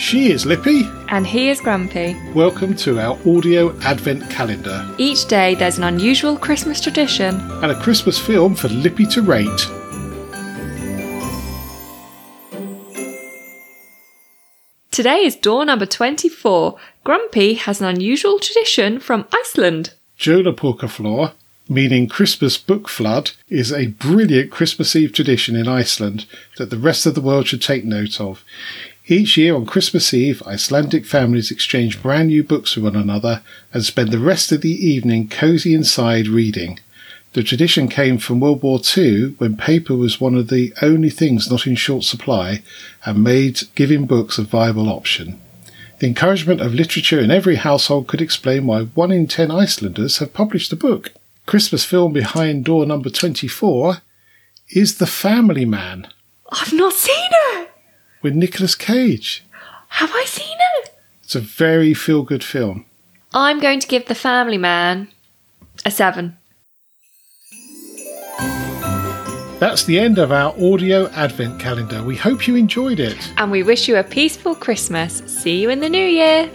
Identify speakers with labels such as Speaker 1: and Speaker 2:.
Speaker 1: She is Lippy.
Speaker 2: And he is Grumpy.
Speaker 1: Welcome to our audio advent calendar
Speaker 2: Each day there's an unusual Christmas tradition.
Speaker 1: and a Christmas film for Lippy to rate.
Speaker 2: Today is door number 24. Grumpy has an unusual tradition from Iceland.
Speaker 1: Jólabókaflóð, meaning Christmas book flood, is a brilliant Christmas Eve tradition in Iceland that the rest of the world should take note of. Each year on Christmas Eve, Icelandic families exchange brand new books with one another and spend the rest of the evening cosy inside reading. The tradition came from World War II when paper was one of the only things not in short supply and made giving books a viable option. The encouragement of literature in every household could explain why one in ten Icelanders have published a book. Christmas film behind door number 24 is The Family Man
Speaker 2: I've not seen it!
Speaker 1: with Nicolas Cage.
Speaker 2: Have I seen it?
Speaker 1: It's a very feel good film.
Speaker 2: I'm going to give The Family Man a 7.
Speaker 1: That's the end of our audio advent calendar. We hope you enjoyed it.
Speaker 2: And we wish you a peaceful Christmas. See you in the new year.